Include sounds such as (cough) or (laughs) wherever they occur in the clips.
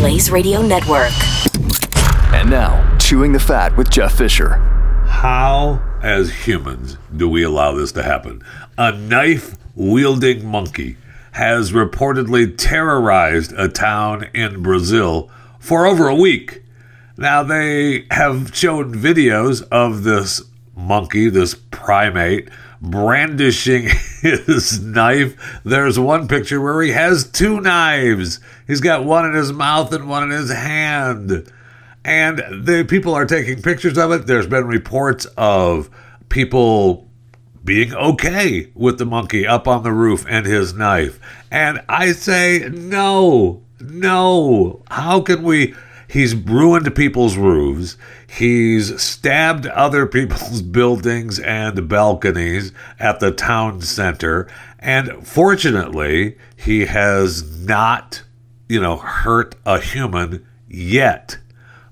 Blaze Radio Network. And now, Chewing the Fat with Jeff Fisher. How, as humans, do we allow this to happen? A knife wielding monkey has reportedly terrorized a town in Brazil for over a week. Now, they have shown videos of this monkey, this primate, brandishing (laughs) his knife. There's one picture where he has two knives. He's got one in his mouth and one in his hand. And the people are taking pictures of it. There's been reports of people being okay with the monkey up on the roof and his knife. And I say, no, no. How can we? He's ruined people's roofs. He's stabbed other people's (laughs) buildings and balconies at the town center. And fortunately, he has not, you know, hurt a human yet.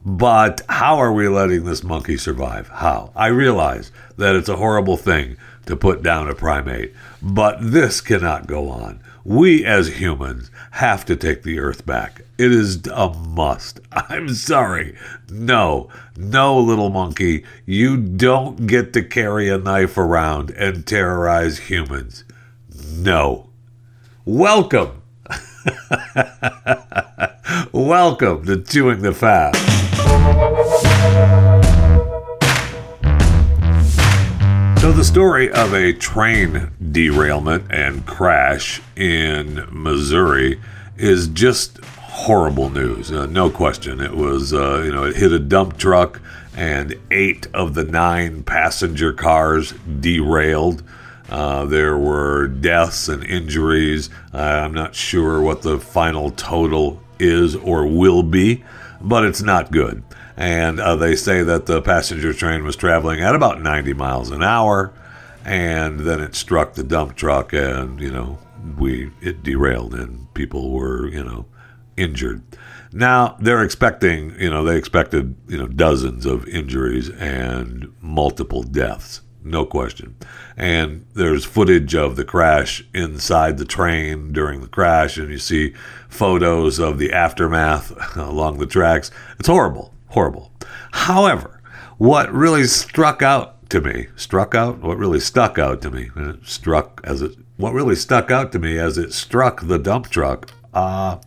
But how are we letting this monkey survive? How? I realize that it's a horrible thing to put down a primate, but this cannot go on. We as humans have to take the earth back. It is a must. (laughs) I'm sorry. No, no, little monkey. You don't get to carry a knife around and terrorize humans. No. Welcome. (laughs) Welcome to Chewing the Fat. So, the story of a train derailment and crash in Missouri is just horrible news. Uh, no question. It was, uh, you know, it hit a dump truck and eight of the nine passenger cars derailed. Uh, there were deaths and injuries. Uh, I'm not sure what the final total is or will be, but it's not good and uh, they say that the passenger train was traveling at about 90 miles an hour and then it struck the dump truck and you know we it derailed and people were you know injured. Now they're expecting you know they expected you know dozens of injuries and multiple deaths no question. And there's footage of the crash inside the train during the crash and you see photos of the aftermath (laughs) along the tracks. It's horrible horrible. However, what really struck out to me, struck out, what really stuck out to me, struck as it, what really stuck out to me as it struck the dump truck uh,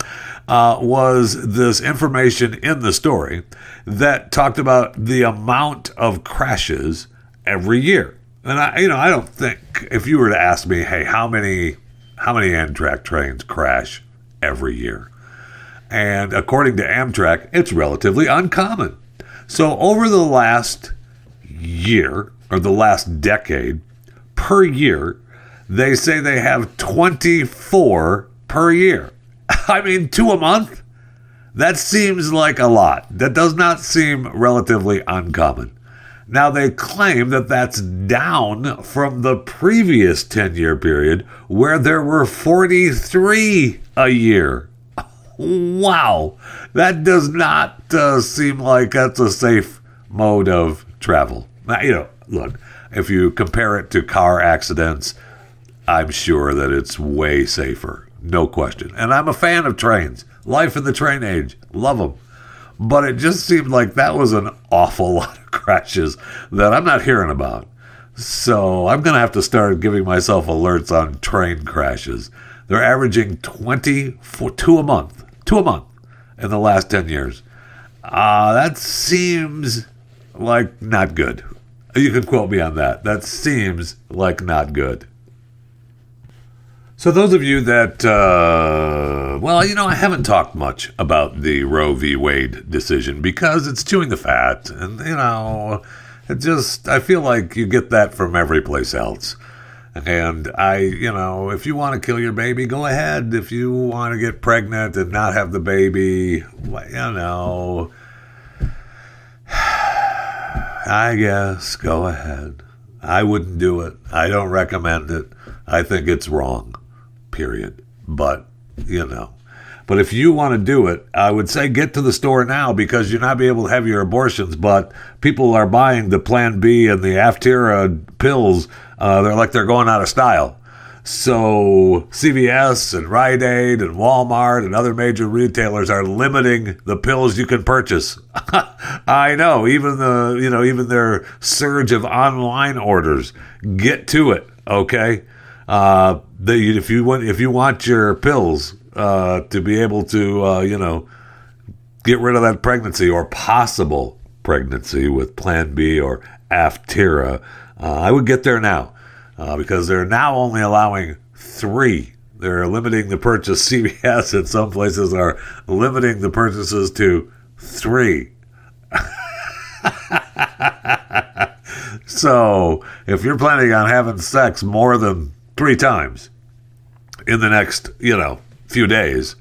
uh, was this information in the story that talked about the amount of crashes every year. And I, you know, I don't think if you were to ask me, hey, how many, how many Amtrak trains crash every year? And according to Amtrak, it's relatively uncommon. So, over the last year or the last decade, per year, they say they have 24 per year. (laughs) I mean, two a month? That seems like a lot. That does not seem relatively uncommon. Now, they claim that that's down from the previous 10 year period where there were 43 a year. Wow, that does not uh, seem like that's a safe mode of travel. Now, you know, look, if you compare it to car accidents, I'm sure that it's way safer, no question. And I'm a fan of trains. Life in the train age, love them. But it just seemed like that was an awful (laughs) lot of crashes that I'm not hearing about. So I'm going to have to start giving myself alerts on train crashes. They're averaging 20 for two a month to a month in the last 10 years. Uh, that seems like not good. You can quote me on that. That seems like not good. So, those of you that, uh, well, you know, I haven't talked much about the Roe v. Wade decision because it's chewing the fat. And, you know, it just, I feel like you get that from every place else. And I, you know, if you want to kill your baby, go ahead. If you want to get pregnant and not have the baby, you know, (sighs) I guess go ahead. I wouldn't do it. I don't recommend it. I think it's wrong, period. But, you know, but if you want to do it, I would say get to the store now because you're not be able to have your abortions. But people are buying the Plan B and the Aftera pills. Uh, they're like they're going out of style. So CVS and Rite Aid and Walmart and other major retailers are limiting the pills you can purchase. (laughs) I know, even the you know even their surge of online orders. Get to it, okay? Uh, if you want if you want your pills uh, to be able to uh, you know get rid of that pregnancy or possible pregnancy with Plan B or Aftera, uh, I would get there now uh, because they're now only allowing three. They're limiting the purchase. (laughs) CVS in some places are limiting the purchases to three. (laughs) so if you're planning on having sex more than three times in the next, you know, few days,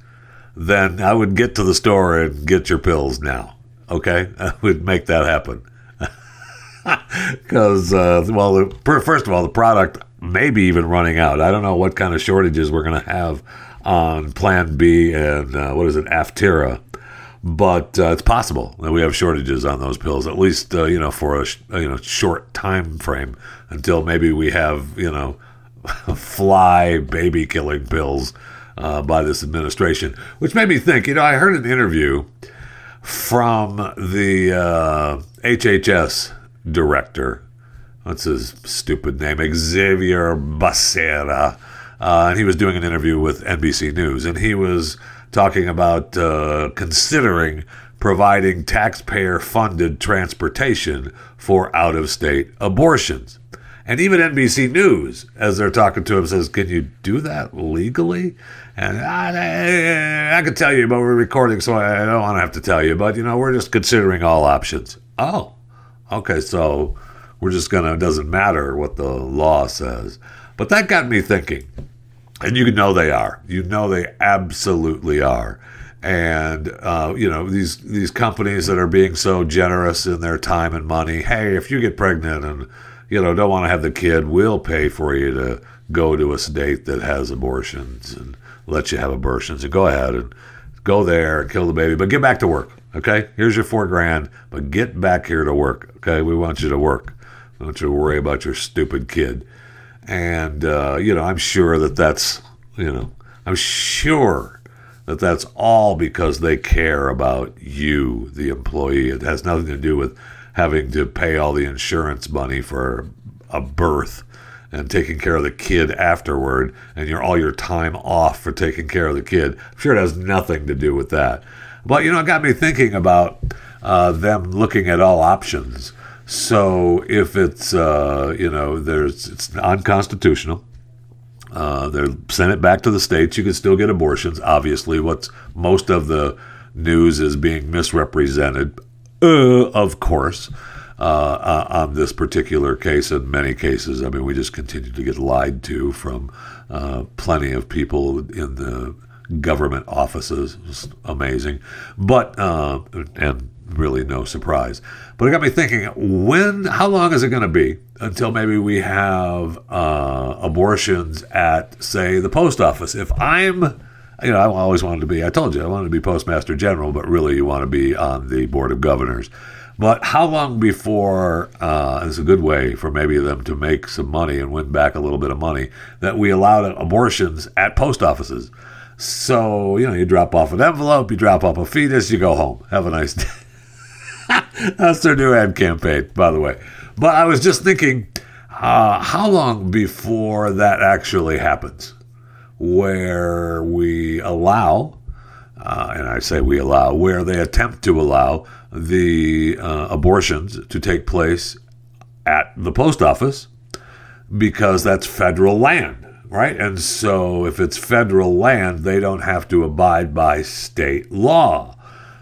then I would get to the store and get your pills now. Okay, (laughs) I would make that happen (laughs) because, uh, well, the, first of all, the product may be even running out. I don't know what kind of shortages we're going to have on Plan B and uh, what is it, Aftera, but uh, it's possible that we have shortages on those pills, at least uh, you know for a sh- you know short time frame until maybe we have you know (laughs) fly baby killing pills uh, by this administration, which made me think. You know, I heard an interview from the HHS uh, director. What's his stupid name? Xavier Becerra. Uh, and he was doing an interview with NBC News, and he was talking about uh, considering providing taxpayer funded transportation for out of state abortions. And even NBC News, as they're talking to him, says, Can you do that legally? And I, I, I could tell you, but we're recording, so I don't want to have to tell you. But, you know, we're just considering all options. Oh, okay. So we're just going to, it doesn't matter what the law says. But that got me thinking. And you know they are. You know they absolutely are. And uh, you know these these companies that are being so generous in their time and money. Hey, if you get pregnant and you know don't want to have the kid, we'll pay for you to go to a state that has abortions and let you have abortions. And go ahead and go there and kill the baby, but get back to work. Okay, here's your four grand, but get back here to work. Okay, we want you to work. Want you worry about your stupid kid. And, uh, you know, I'm sure that that's, you know, I'm sure that that's all because they care about you, the employee. It has nothing to do with having to pay all the insurance money for a birth and taking care of the kid afterward and your all your time off for taking care of the kid. I'm sure it has nothing to do with that. But you know, it got me thinking about uh, them looking at all options so if it's uh, you know there's it's unconstitutional, uh, they're send it back to the states. You can still get abortions. Obviously, what's most of the news is being misrepresented, uh, of course, uh, uh, on this particular case. In many cases, I mean, we just continue to get lied to from uh, plenty of people in the government offices. Amazing, but and really no surprise. But it got me thinking: when, how long is it going to be until maybe we have uh, abortions at, say, the post office? If I'm, you know, I always wanted to be. I told you I wanted to be postmaster general, but really you want to be on the board of governors. But how long before, uh, it's a good way for maybe them to make some money and win back a little bit of money, that we allowed abortions at post offices? So, you know, you drop off an envelope, you drop off a fetus, you go home. Have a nice (laughs) day. That's their new ad campaign, by the way. But I was just thinking, uh, how long before that actually happens? Where we allow, uh, and I say we allow, where they attempt to allow the uh, abortions to take place at the post office because that's federal land, right? And so if it's federal land, they don't have to abide by state law.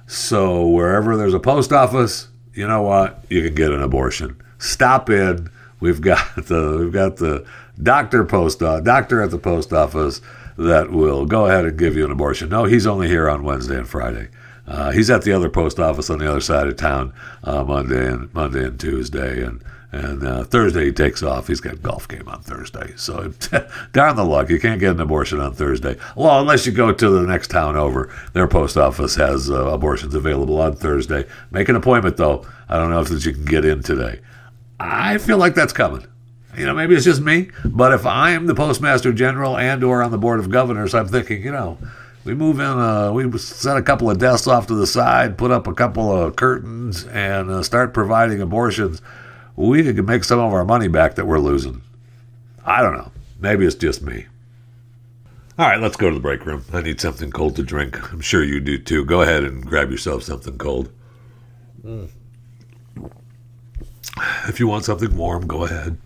So wherever there's a post office, you know what? You can get an abortion. Stop in. We've got (laughs) the we've got the doctor post uh, doctor at the post office that will go ahead and give you an abortion. No, he's only here on Wednesday and Friday. Uh, he's at the other post office on the other side of town uh, Monday and Monday and Tuesday, and and uh, Thursday he takes off. He's got golf game on Thursday. So (laughs) darn the luck. You can't get an abortion on Thursday. Well, unless you go to the next town over. Their post office has uh, abortions available on Thursday. Make an appointment, though. I don't know if you can get in today. I feel like that's coming. you know, maybe it's just me, but if I am the postmaster general and or on the board of governors, I'm thinking, you know, we move in, uh, we set a couple of desks off to the side, put up a couple of curtains, and uh, start providing abortions. We could make some of our money back that we're losing. I don't know. Maybe it's just me. All right, let's go to the break room. I need something cold to drink. I'm sure you do too. Go ahead and grab yourself something cold. Mm. If you want something warm, go ahead.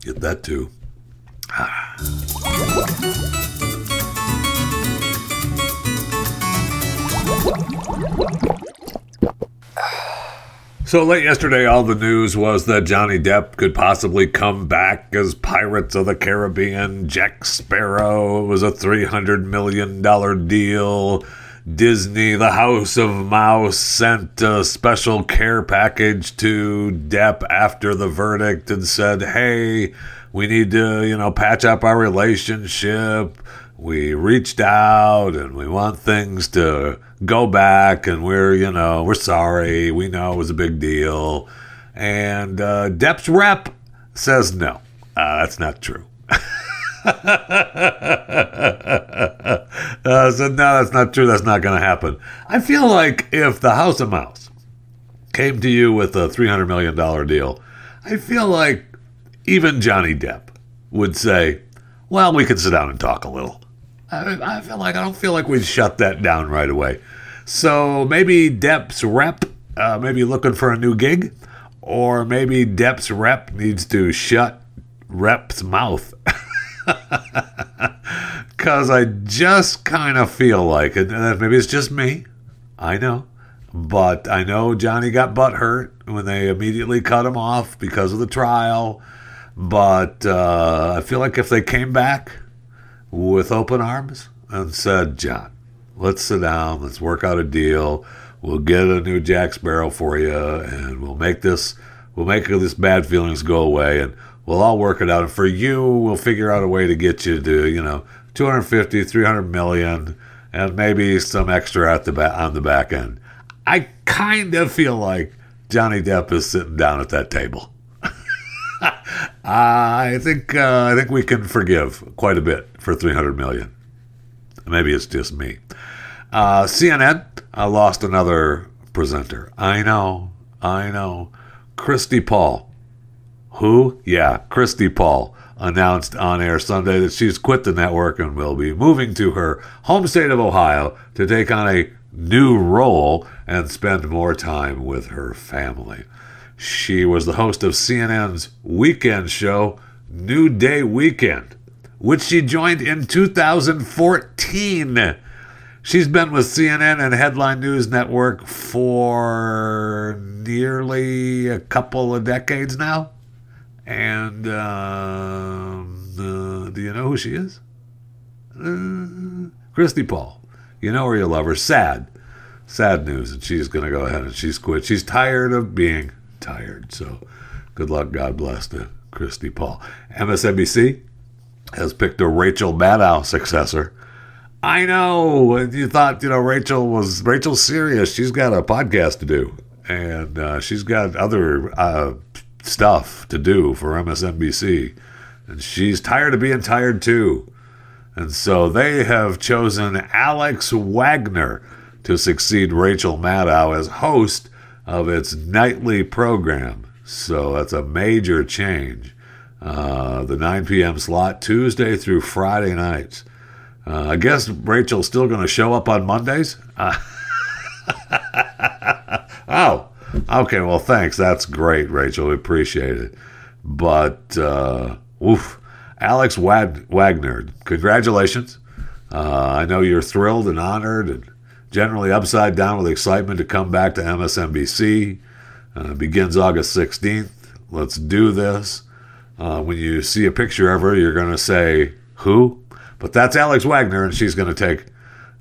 Get that too. So late yesterday, all the news was that Johnny Depp could possibly come back as Pirates of the Caribbean Jack Sparrow. It was a $300 million deal. Disney, the House of Mouse, sent a special care package to Depp after the verdict and said, hey, we need to, you know, patch up our relationship. We reached out and we want things to go back and we're, you know, we're sorry. We know it was a big deal. And uh, Depp's rep says no, uh, that's not true. (laughs) uh, so no, that's not true. That's not going to happen. I feel like if the House of Mouse came to you with a three hundred million dollar deal, I feel like even Johnny Depp would say, "Well, we could sit down and talk a little." I, I feel like I don't feel like we'd shut that down right away. So maybe Depp's rep, uh, maybe looking for a new gig, or maybe Depp's rep needs to shut rep's mouth. (laughs) Because I just kind of feel like it. Maybe it's just me. I know. But I know Johnny got butt hurt when they immediately cut him off because of the trial. But uh, I feel like if they came back with open arms and said, John, let's sit down, let's work out a deal. We'll get a new Jack Sparrow for you, and we'll make this, we'll make this bad feelings go away, and we'll all work it out. And for you, we'll figure out a way to get you to, you know, 250, 300 million, and maybe some extra at the ba- on the back end. I kind of feel like Johnny Depp is sitting down at that table. (laughs) I think uh, I think we can forgive quite a bit for 300 million. Maybe it's just me. Uh, CNN uh, lost another presenter. I know, I know. Christi Paul who? Yeah, Christi Paul announced on air Sunday that she's quit the network and will be moving to her home state of Ohio to take on a new role and spend more time with her family. She was the host of CNN's weekend show, New Day Weekend, which she joined in 2014. She's been with CNN and Headline News Network for nearly a couple of decades now. And uh, uh, do you know who she is? Uh, Christi Paul. You know her, you love her. Sad. Sad news. And she's going to go ahead and she's quit. She's tired of being tired. So good luck. God bless to Christi Paul. MSNBC has picked a Rachel Maddow successor. I know. You thought, you know, Rachel was Rachel's serious. She's got a podcast to do. And uh, she's got other uh, stuff to do for MSNBC. And she's tired of being tired too. And so they have chosen Alex Wagner to succeed Rachel Maddow as host of its nightly program. So that's a major change. Uh, the 9 p.m. slot, Tuesday through Friday nights. Uh, I guess Rachel's still going to show up on Mondays. Uh, (laughs) oh, Okay, well, thanks. That's great, Rachel. We appreciate it. But, uh, oof, Alex Wad- Wagner, congratulations. Uh, I know you're thrilled and honored and generally upside down with excitement to come back to MSNBC. Uh, begins August 16th. Let's do this. Uh, when you see a picture of her, you're going to say, Who? But that's Alex Wagner, and she's going to take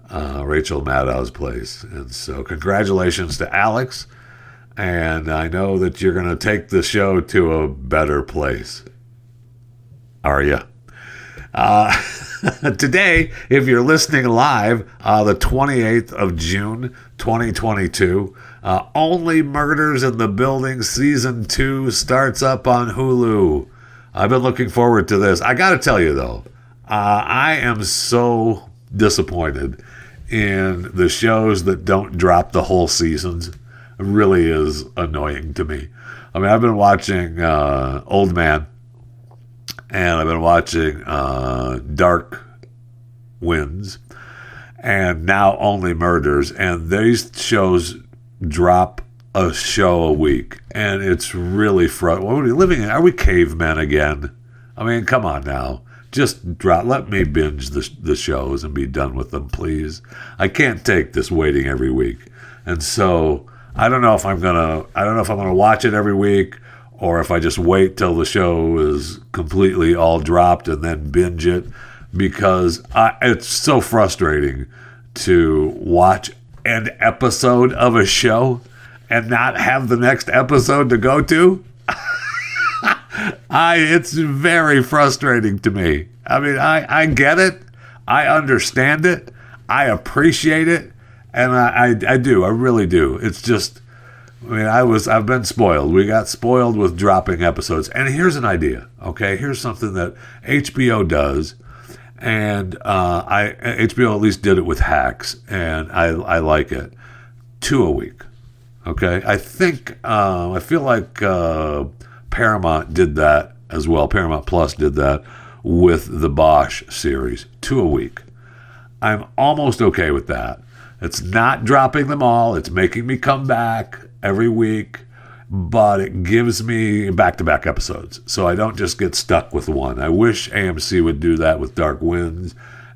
uh, Rachel Maddow's place. And so, congratulations to Alex and I know that you're going to take the show to a better place. Are you? Uh, (laughs) today, if you're listening live, uh, the 28th of June, 2022, uh, Only Murders in the Building Season 2 starts up on Hulu. I've been looking forward to this. I got to tell you though, uh, I am so disappointed in the shows that don't drop the whole seasons. It really is annoying to me. I mean, I've been watching uh, Old Man, and I've been watching uh, Dark Winds, and now Only Murders, and these shows drop a show a week, and it's really frustrating. What are we living in? Are we cavemen again? I mean, come on now. Just drop. Let me binge the, the shows and be done with them, please. I can't take this waiting every week, and so I don't know if I'm gonna. I don't know if I'm gonna watch it every week, or if I just wait till the show is completely all dropped and then binge it, because I, it's so frustrating to watch an episode of a show and not have the next episode to go to. (laughs) I it's very frustrating to me. I mean, I, I get it. I understand it. I appreciate it. And I, I, I do. I really do. It's just I mean, I was I've been spoiled. We got spoiled with dropping episodes. And here's an idea. Okay, here's something that HBO does, and uh, I HBO at least did it with Hacks, and I I like it. Two a week. Okay, I think uh, I feel like uh, Paramount did that as well. Paramount Plus did that with the Bosch series, two a week. I'm almost okay with that. It's not dropping them all. It's making me come back every week, but it gives me back to back episodes. So I don't just get stuck with one. I wish AMC would do that with Dark Winds.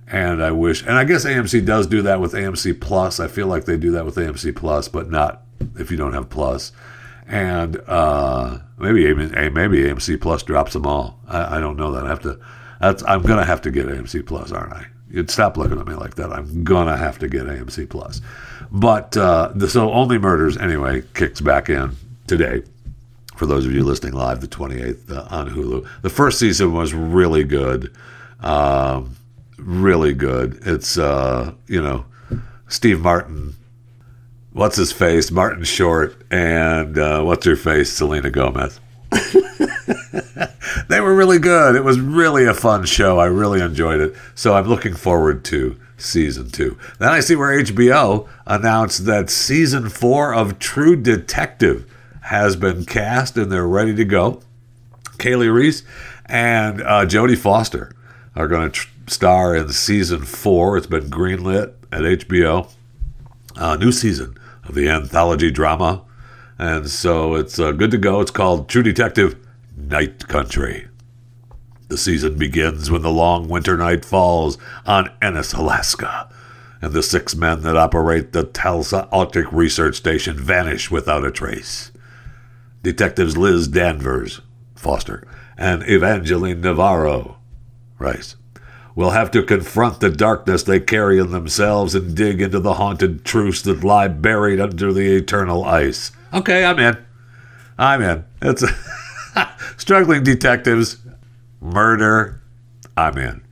And I wish, and I guess AMC does do that with AMC Plus. I feel like they do that with AMC Plus, but not if you don't have Plus. And uh, maybe maybe AMC Plus drops them all. I, I don't know that. I have to. I'm gonna have to get AMC Plus, aren't I? You'd stop looking at me like that. I'm gonna have to get AMC Plus. But uh, so only murders anyway kicks back in today. For those of you listening live, the 28th uh, on Hulu. The first season was really good, um, really good. It's uh, you know Steve Martin what's his face, Martin Short, and uh, what's her face, Selena Gomez. (laughs) they were really good. It was really a fun show. I really enjoyed it. So I'm looking forward to season two. Then I see where HBO announced that season four of True Detective has been cast and they're ready to go. Kali Reis and uh, Jodie Foster are going to tr- star in season four. It's been greenlit at HBO. Uh, new season the anthology drama. And so it's uh, good to go. It's called True Detective Night Country. The season begins when the long winter night falls on Ennis, Alaska, and the six men that operate the Tulsa Arctic Research Station vanish without a trace. Detectives Liz Danvers, Foster, and Evangeline Navarro, Rice, will have to confront the darkness they carry in themselves and dig into the haunted truths that lie buried under the eternal ice. Okay, I'm in. I'm in. It's (laughs) struggling detectives, murder. I'm in.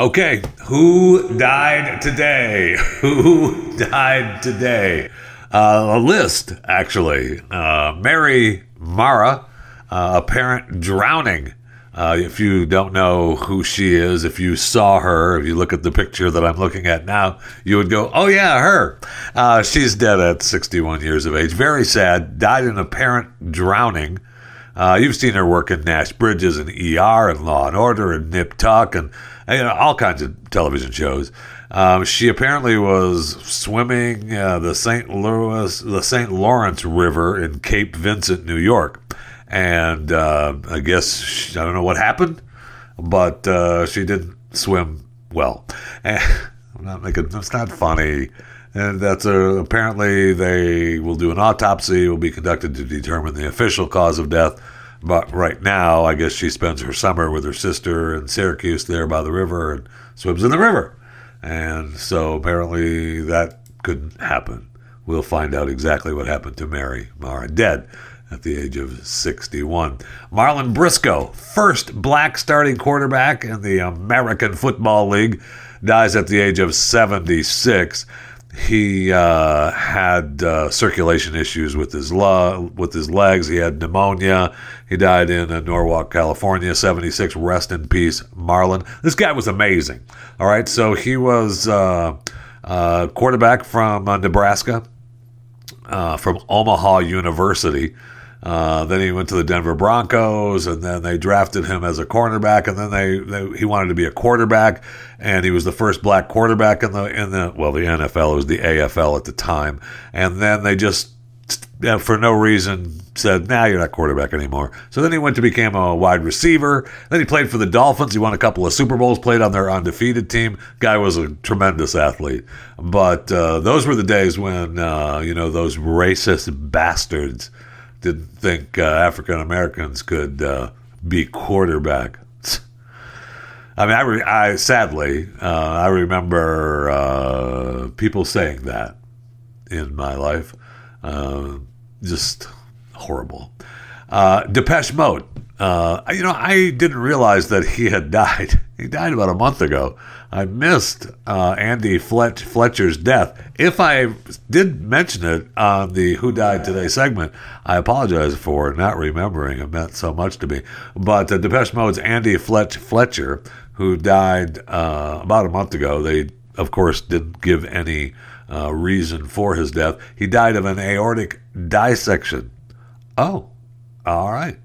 Okay, who died today? (laughs) Who died today? Uh, a list, actually. Uh, Mary Mara, uh, apparent drowning. Uh, if you don't know who she is, if you saw her, if you look at the picture that I'm looking at now, you would go, oh, yeah, her. Uh, she's dead at 61 years of age. Very sad. Died in apparent drowning. Uh, you've seen her work in Nash Bridges and ER and Law and Order and Nip Tuck and you know, all kinds of television shows. Um, she apparently was swimming uh, the St. Louis, the St. Lawrence River in Cape Vincent, New York, and uh, I guess she, I don't know what happened, but uh, she didn't swim well. (laughs) And I'm not making it's not funny. And that's a, apparently they will do an autopsy, will be conducted to determine the official cause of death. But right now, I guess she spends her summer with her sister in Syracuse there by the river and swims in the river. And so apparently that couldn't happen. We'll find out exactly what happened to Mary Mara. Dead at the age of 61. Marlin Briscoe, first black starting quarterback in the American Football League, dies at the age of 76. He uh, had uh, circulation issues with his lo- with his legs. He had pneumonia. He died in uh, Norwalk, California, 76. Rest in peace, Marlin. This guy was amazing. All right, so he was uh, uh, quarterback from uh, Nebraska, from Omaha University. Uh, then he went to the Denver Broncos, and then they drafted him as a cornerback, and then they, they, he wanted to be a quarterback, and he was the first black quarterback in the in the well the NFL it was the AFL at the time, and then they just for no reason said, "Nah, you're not quarterback anymore." So then he went to become a wide receiver. Then he played for the Dolphins. He won a couple of Super Bowls. Played on their undefeated team. Guy was a tremendous athlete. But uh, those were the days when uh, you know those racist bastards didn't think uh, African Americans could uh, be quarterback. I mean, I, re- I sadly uh, I remember uh, people saying that in my life. Uh, just horrible. Uh, Depeche Mode. Uh, you know, I didn't realize that he had died. (laughs) He died about a month ago. I missed uh, Andy Fletch, Fletcher's death. If I did mention it on the Who Died Today segment, I apologize for not remembering. It meant so much to me. But uh, Depeche Mode's Andy Fletch Fletcher, who died uh, about a month ago, they, of course, didn't give any uh, reason for his death. He died of an aortic dissection. Oh, all right.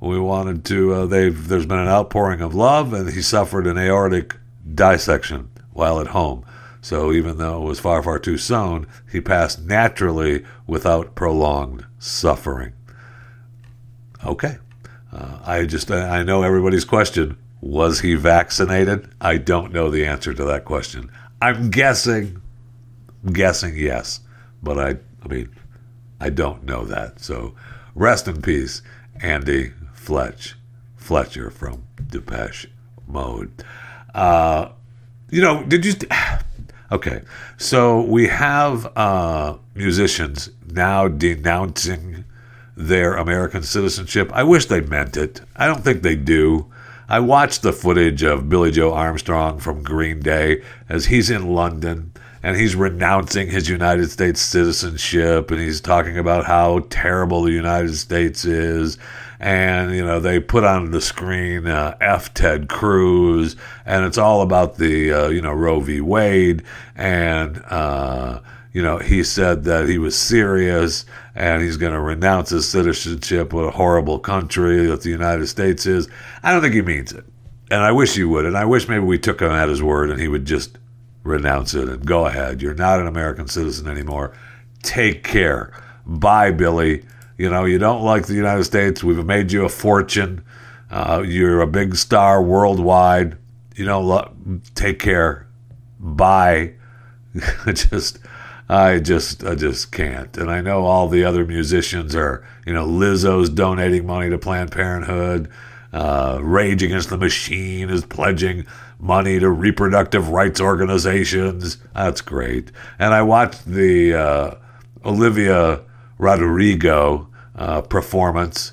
We wanted to. Uh, they've there's been an outpouring of love, and he suffered an aortic dissection while at home. So even though it was far, far too soon, he passed naturally without prolonged suffering. Okay. Uh, I just, I know everybody's question was he vaccinated? I don't know the answer to that question. I'm guessing, guessing yes, but I, I mean, I don't know that. So rest in peace, Andy Fletch, Fletcher from Depeche Mode. Uh, you know, did you? (sighs) Okay, so we have uh, musicians now denouncing their American citizenship. I wish they meant it. I don't think they do. I watched the footage of Billie Joe Armstrong from Green Day as he's in London and he's renouncing his United States citizenship and he's talking about how terrible the United States is and you know they put on the screen uh, F Ted Cruz, and it's all about the uh, you know Roe v. Wade, and uh, you know he said that he was serious and he's going to renounce his citizenship. What a horrible country that the United States is. I don't think he means it, and I wish he would, and I wish maybe we took him at his word and he would just renounce it and go ahead. You're not an American citizen anymore. Take care. Bye, Billy. You know, you don't like the United States. We've made you a fortune. Uh, you're a big star worldwide. You know, lo- take care. Bye. (laughs) just, I just, I just can't. And I know all the other musicians are, you know, Lizzo's donating money to Planned Parenthood. Uh, Rage Against the Machine is pledging money to reproductive rights organizations. That's great. And I watched the uh, Olivia Rodrigo uh, performance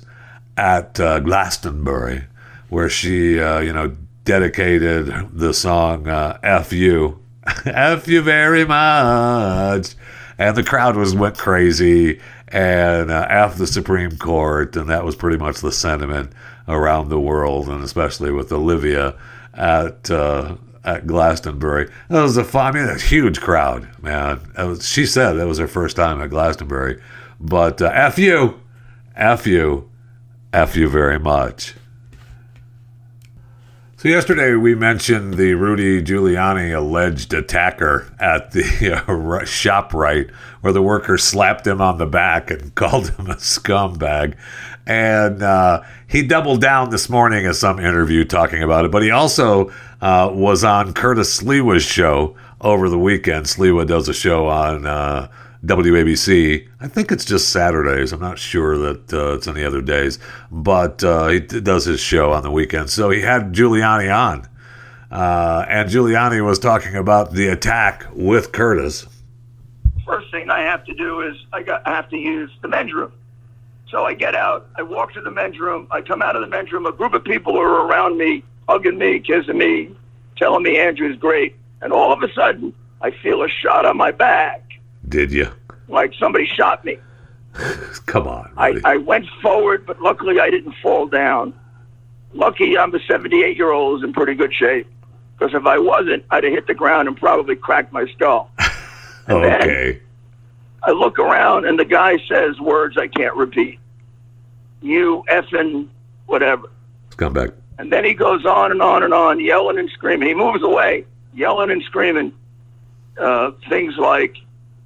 at uh, Glastonbury, where she, uh, you know, dedicated the song uh, "F You, (laughs) F You very much," and the crowd was went crazy. And uh, F the Supreme Court, and that was pretty much the sentiment around the world, and especially with Olivia at uh, at Glastonbury. It was a fun, I mean, a huge crowd, man. Was, she said that was her first time at Glastonbury, but uh, F you, F you. F you very much. So, yesterday we mentioned the Rudy Giuliani alleged attacker at the (laughs) uh, ShopRite, where the worker slapped him on the back and (laughs) called him a scumbag. And uh, he doubled down this morning in some interview talking about it, but he also uh, was on Curtis Sliwa's show over the weekend. Sliwa does a show on uh, WABC. I think it's just Saturdays. I'm not sure that uh, it's any other days, but uh, he does his show on the weekend. So he had Giuliani on, uh, and Giuliani was talking about the attack with Curtis. First thing I have to do is I got I have to use the men's room. So I get out, I walk to the men's room, I come out of the men's room, a group of people are around me, hugging me, kissing me, telling me Andrew's great. And all of a sudden, I feel a shot on my back, Did you? like somebody shot me. (laughs) Come on. I, I went forward, but luckily I didn't fall down. Lucky I'm a 78 year old who's in pretty good shape. Because if I wasn't, I'd have hit the ground and probably cracked my skull. (laughs) Okay. I look around and the guy says words I can't repeat. You effing whatever. Come back. And then he goes on and on and on, yelling and screaming. He moves away, yelling and screaming uh, things like,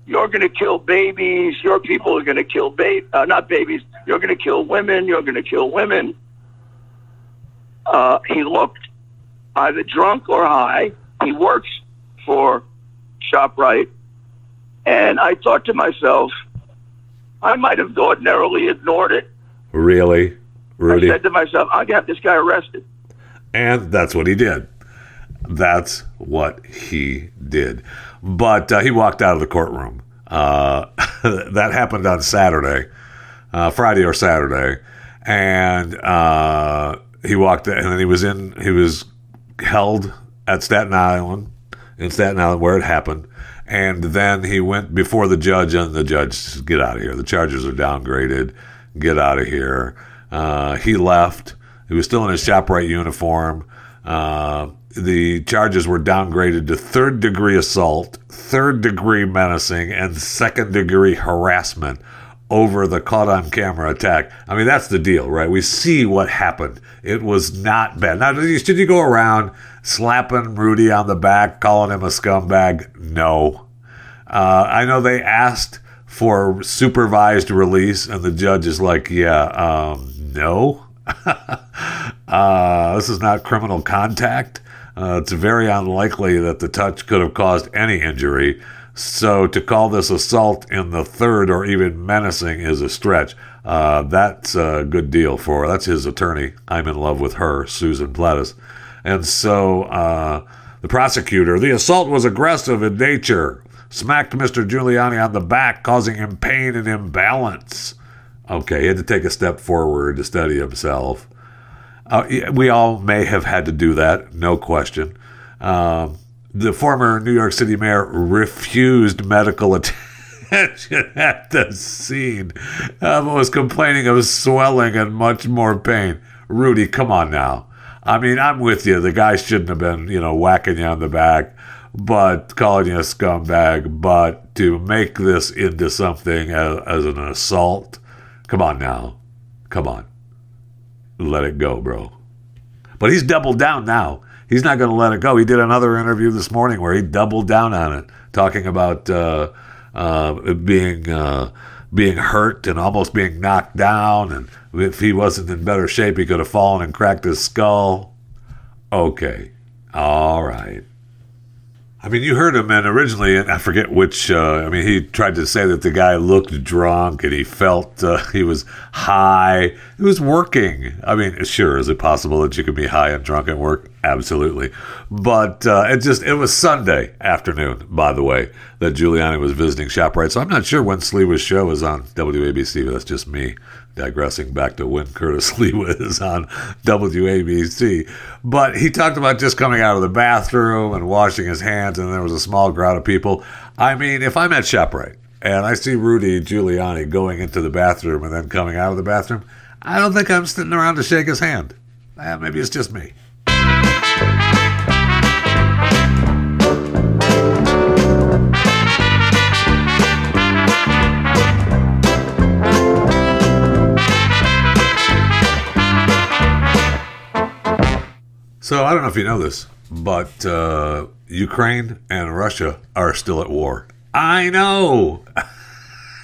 "You're going to kill babies. Your people are going to kill ba- uh, not babies. You're going to kill women. You're going to kill women." Uh, he looked either drunk or high. He works for Shoprite, and I thought to myself, I might have ordinarily ignored it. Really? Rudy? I said to myself, I'll get this guy arrested. And that's what he did. That's what he did. But uh, he walked out of the courtroom. Uh, (laughs) that happened on Saturday, uh, Friday or Saturday, and uh, he walked. And then he was in. He was held at Staten Island, in Staten Island, where it happened. And then he went before the judge, and the judge said, "Get out of here. The charges are downgraded. Get out of here." Uh, he left. He was still in his ShopRite uniform. Uh, the charges were downgraded to third degree assault, third degree menacing, and second degree harassment over the caught on camera attack. I mean, that's the deal, right? We see what happened. It was not bad. Now, should you go around slapping Rudy on the back, calling him a scumbag? No. Uh, I know they asked for supervised release, and the judge is like, yeah, um, no. (laughs) uh, this is not criminal contact. Uh, it's very unlikely that the touch could have caused any injury. So to call this assault in the third or even menacing is a stretch. Uh, that's a good deal for that's his attorney. I'm in love with her, Susan Plattis. And so uh, the prosecutor, the assault was aggressive in nature, smacked Mr. Giuliani on the back, causing him pain and imbalance. Okay, he had to take a step forward to steady himself. Uh, we all may have had to do that, no question. Um, the former New York City mayor refused medical (laughs) attention at the scene, um, was complaining of swelling and much more pain. Rudy, come on now. I mean, I'm with you. The guy shouldn't have been, you know, whacking you on the back, but calling you a scumbag. But to make this into something as, as an assault, come on now. Come on let it go, bro. But he's doubled down now. He's not going to let it go. He did another interview this morning where he doubled down on it, talking about uh, uh, being uh, being hurt and almost being knocked down, and if he wasn't in better shape, he could have fallen and cracked his skull. Okay, all right. I mean, you heard him, and originally, I forget which. Uh, I mean, he tried to say that the guy looked drunk and he felt uh, (laughs) he was high. He was working. I mean, sure, is it possible that you could be high and drunk at work? Absolutely. But uh, it just it was Sunday afternoon, by the way, that Giuliani was visiting Shoprite. So I'm not sure when Sliwa's show is on WABC. But that's just me digressing back to when Curtis (laughs) Sliwa is on WABC. But he talked about just coming out of the bathroom and washing his hands, and there was a small crowd of people. I mean, if I'm at ShopRite and I see Rudy Giuliani going into the bathroom and then coming out of the bathroom, I don't think I'm sitting around to shake his hand. Eh, maybe it's just me. So I don't know if you know this, but uh, Ukraine and Russia are still at war. I know.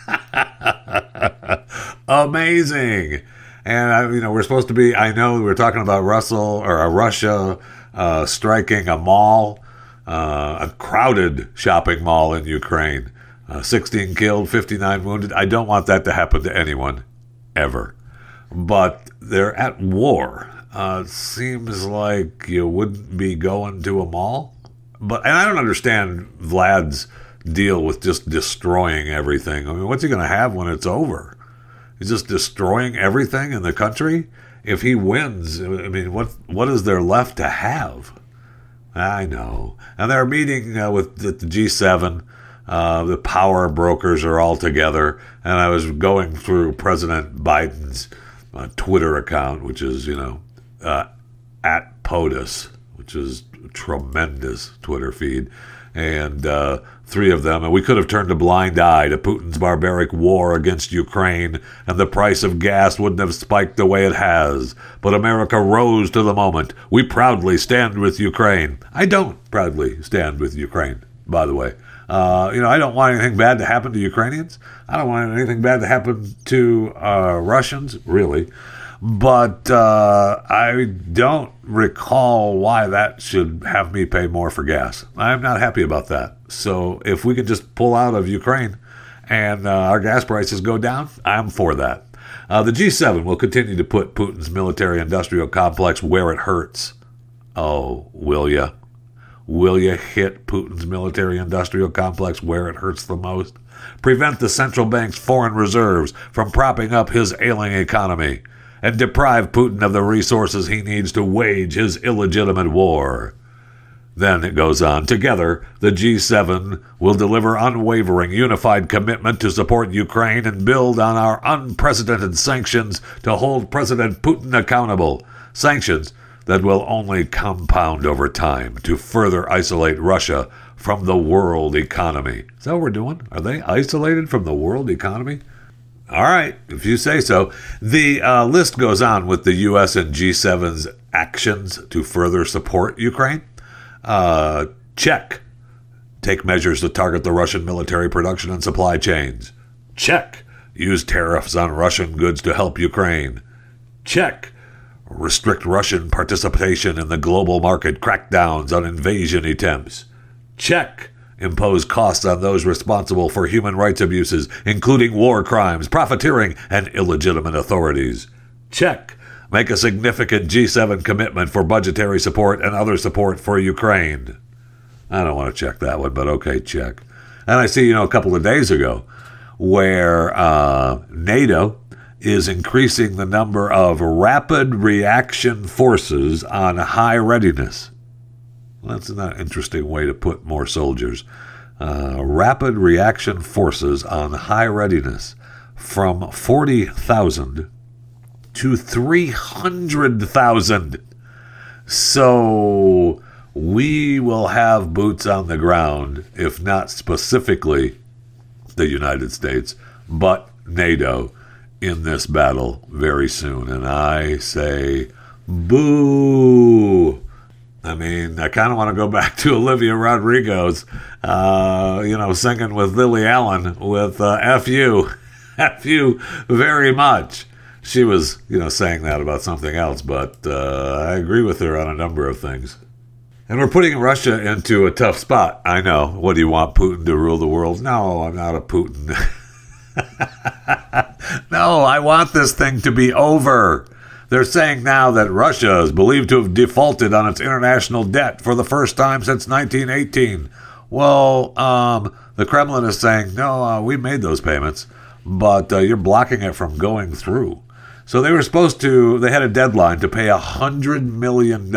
(laughs) Amazing. And I, you know, we're supposed to be. I know we we're talking about Russell or uh, Russia uh, striking a mall, uh, a crowded shopping mall in Ukraine. Uh, 16 killed, 59 wounded. I don't want that to happen to anyone, ever. But they're at war. Uh, seems like you wouldn't be going to a mall. But and I don't understand Vlad's deal with just destroying everything. I mean, what's he going to have when it's over? He's just destroying everything in the country. If he wins, I mean, what what is there left to have? I know. And they're meeting uh, with the, the G7. Uh, the power brokers are all together. And I was going through President Biden's uh, Twitter account, which is, you know, uh, at POTUS, which is tremendous Twitter feed. And uh, three of them, and we could have turned a blind eye to Putin's barbaric war against Ukraine, and the price of gas wouldn't have spiked the way it has. But America rose to the moment. We proudly stand with Ukraine. I don't proudly stand with Ukraine, by the way. Uh, you know, I don't want anything bad to happen to Ukrainians. I don't want anything bad to happen to uh, Russians, really. But uh, I don't recall why that should have me pay more for gas. I'm not happy about that. So if we could just pull out of Ukraine and uh, our gas prices go down, I'm for that. Uh, the G7 will continue to put Putin's military industrial complex where it hurts. Oh, will ya? Will you hit Putin's military industrial complex where it hurts the most? Prevent the central bank's foreign reserves from propping up his ailing economy and deprive Putin of the resources he needs to wage his illegitimate war. Then it goes on. Together, the G7 will deliver unwavering, unified commitment to support Ukraine and build on our unprecedented sanctions to hold President Putin accountable. Sanctions that will only compound over time to further isolate Russia from the world economy. Is that what we're doing? Are they isolated from the world economy? All right, if you say so. The uh, list goes on with the U.S. and G7's actions to further support Ukraine. Uh, check. Take measures to target the Russian military production and supply chains. Check. Use tariffs on Russian goods to help Ukraine. Check. Restrict Russian participation in the global market crackdowns on invasion attempts. Check impose costs on those responsible for human rights abuses, including war crimes, profiteering, and illegitimate authorities. Check. Make a significant G7 commitment for budgetary support and other support for Ukraine. I don't want to check that one, but okay, check. And I see, you know, a couple of days ago where uh, NATO is increasing the number of rapid reaction forces on high readiness. That's an interesting way to put more soldiers. Uh, rapid reaction forces on high readiness from 40,000 to 300,000. So we will have boots on the ground, if not specifically the United States, but NATO in this battle very soon. And I say, boo. I mean, I kind of want to go back (laughs) to Olivia Rodrigo's, uh, you know, singing with Lily Allen with uh, F you, (laughs) F you very much. She was, you know, saying that about something else, but uh, I agree with her on a number of things. And we're putting Russia into a tough spot. I know. What do you want Putin to rule the world? No, I'm not a Putin. (laughs) no, I want this thing to be over. They're saying now that Russia is believed to have defaulted on its international debt for the first time since 1918. Well, um, the Kremlin is saying, no, uh, we made those payments, but uh, you're blocking it from going through. So they were supposed to, they had a deadline to pay $100 million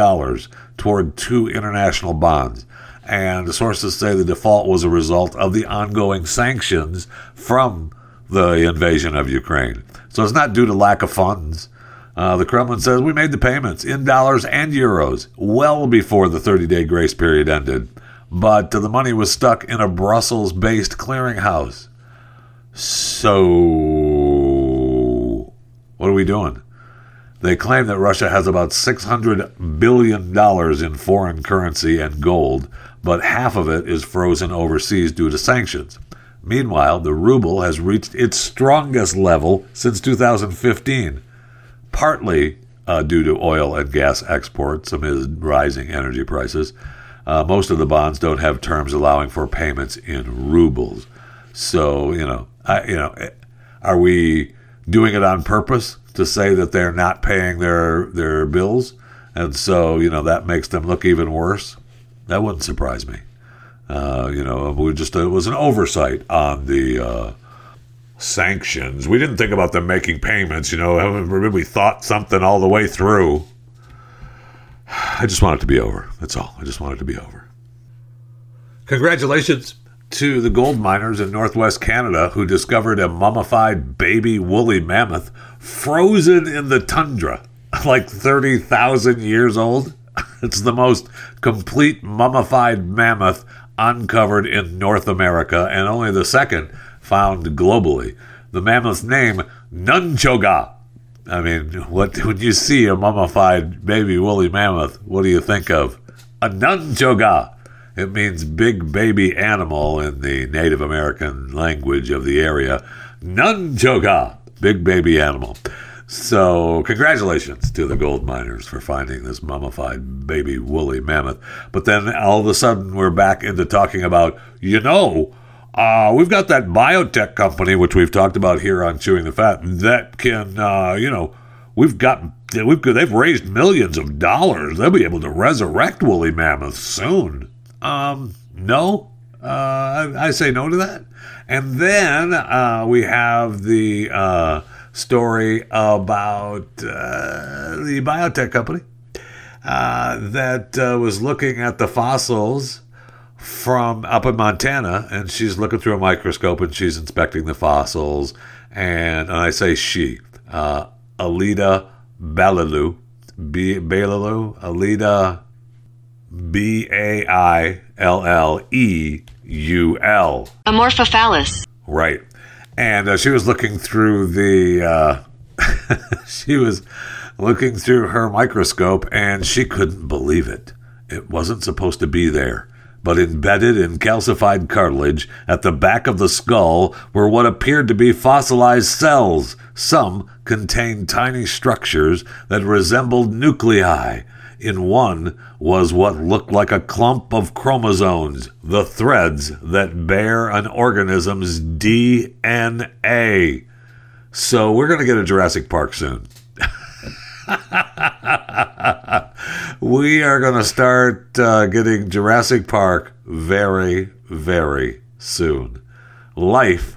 toward two international bonds. And sources say the default was a result of the ongoing sanctions from the invasion of Ukraine. So it's not due to lack of funds. Uh, the Kremlin says we made the payments in dollars and euros well before the 30 day grace period ended, but the money was stuck in a Brussels based clearinghouse. So, what are we doing? They claim that Russia has about $600 billion in foreign currency and gold, but half of it is frozen overseas due to sanctions. Meanwhile, the ruble has reached its strongest level since 2015 partly uh, due to oil and gas exports amid rising energy prices. Uh, most of the bonds don't have terms allowing for payments in rubles. So you know, I, you know, eh, are we doing it on purpose to say that they're not paying their their bills, and so you know that makes them look even worse? That wouldn't surprise me. Uh, you know, we just it was an oversight on the uh, sanctions. We didn't think about them making payments, you know, really thought something all the way through. I just want it to be over. That's all. I just want it to be over. Congratulations to the gold miners in northwest Canada who discovered a mummified baby woolly mammoth frozen in the tundra, (laughs) like 30,000 years old. (laughs) It's the most complete mummified mammoth uncovered in North America and only the second found globally. The mammoth's name, Nunchoga. I mean, what when you see a mummified baby woolly mammoth, what do you think of? A Nunchoga. It means big baby animal in the Native American language of the area. Nunchoga, big baby animal. So, congratulations to the gold miners for finding this mummified baby woolly mammoth. But then all of a sudden, we're back into talking about, you know, uh, we've got that biotech company, which we've talked about here on Chewing the Fat, that can, uh, you know, we've got, we've, they've raised millions of dollars. They'll be able to resurrect woolly mammoths soon. Um, no, uh, I, I, say no to that. And then uh, we have the uh, story about uh, the biotech company that was looking at the fossils from up in Montana, and she's looking through a microscope and she's inspecting the fossils. And, and I say she, uh, Alida Bailaleu, B- Bailaleu, Alida B A I L L E U L. Amorphophallus. Right. And uh, she was looking through the, uh, (laughs) she was looking through her microscope and she couldn't believe it. It wasn't supposed to be there but embedded in calcified cartilage at the back of the skull were what appeared to be fossilized cells. Some contained tiny structures that resembled nuclei. In one was what looked like a clump of chromosomes, the threads that bear an organism's DNA. So we're going to get a Jurassic Park soon. (laughs) we are going to start uh, getting Jurassic Park very, very soon. Life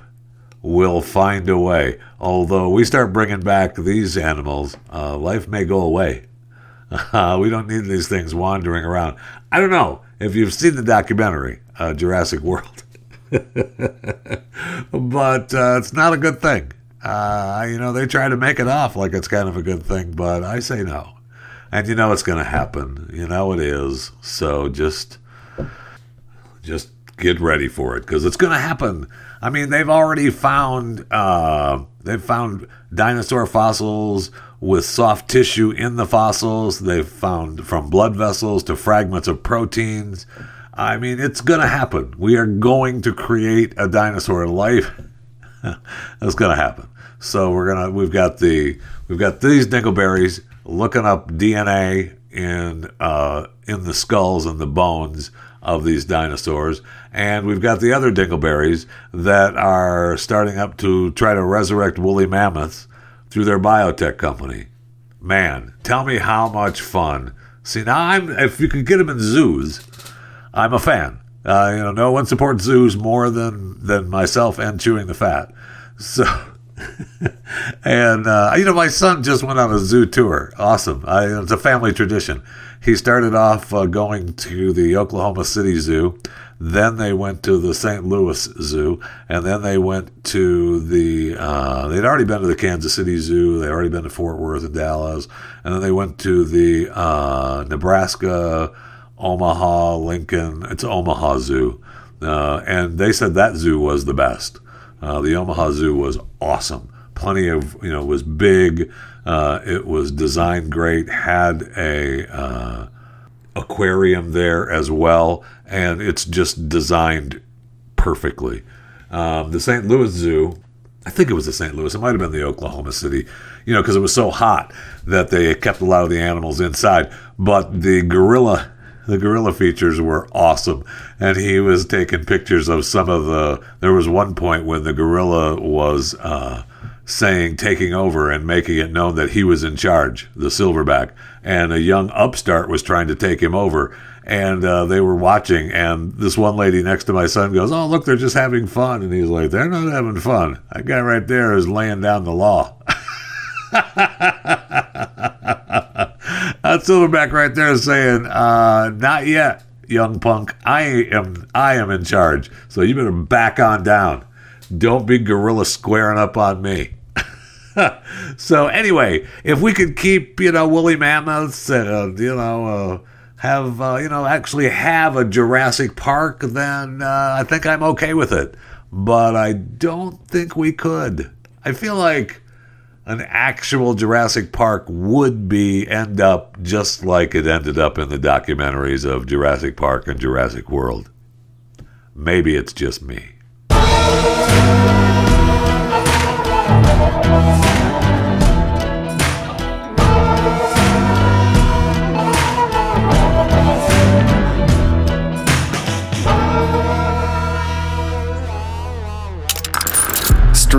will find a way. Although we start bringing back these animals, uh, life may go away. (laughs) Uh, we don't need these things wandering around. I don't know if you've seen the documentary, uh, Jurassic World, (laughs) but uh, it's not a good thing. Uh, you know, they try to make it off like it's kind of a good thing, but I say no. And you know it's going to happen. You know it is. So just, just get ready for it because it's going to happen. I mean, they've already found uh, they've found dinosaur fossils with soft tissue in the fossils. They've found from blood vessels to fragments of proteins. I mean, it's going to happen. We are going to create a dinosaur life. (laughs) That's going to happen. So we're gonna we've got the we've got these dingleberries looking up DNA in uh, in the skulls and the bones of these dinosaurs, and we've got the other dingleberries that are starting up to try to resurrect woolly mammoths through their biotech company. Man, tell me how much fun! See now, I'm if you could get them in zoos, I'm a fan. Uh, you know, no one supports zoos more than than myself and chewing the fat. (laughs) So (laughs) and uh, you know, my son just went on a zoo tour. Awesome! I, it's a family tradition. He started off uh, going to the Oklahoma City Zoo, then they went to the St. Louis Zoo, and then they went to the. Uh, they'd already been to the Kansas City Zoo. They'd already been to Fort Worth and Dallas, and then they went to the uh, Nebraska, Omaha, Lincoln. It's Omaha Zoo, uh, and they said that zoo was the best. Uh, the Omaha Zoo was awesome. Plenty of, you know, was big. Uh, it was designed great. Had a uh, aquarium there as well, and it's just designed perfectly. Um, the St. Louis Zoo, I think it was the St. Louis. It might have been the Oklahoma City, you know, because it was so hot that they kept a lot of the animals inside. But the gorilla the gorilla features were awesome and he was taking pictures of some of the there was one point when the gorilla was uh, saying taking over and making it known that he was in charge the silverback and a young upstart was trying to take him over and uh, they were watching. And this one lady next to my son goes, "Oh, look, they're just having fun." And he's like, "They're not having fun. That guy right there is laying down the law." (laughs) That's Silverback right there saying, uh, "Not yet, young punk. I am, I am in charge. So you better back on down. Don't be gorilla squaring up on me." (laughs) so anyway, if we could keep, you know, woolly mammoths, uh, you know, uh, have, uh, you know, actually have a Jurassic Park, then uh, I think I'm okay with it. But I don't think we could. I feel like an actual Jurassic Park would be end up just like it ended up in the documentaries of Jurassic Park and Jurassic World. Maybe it's just me.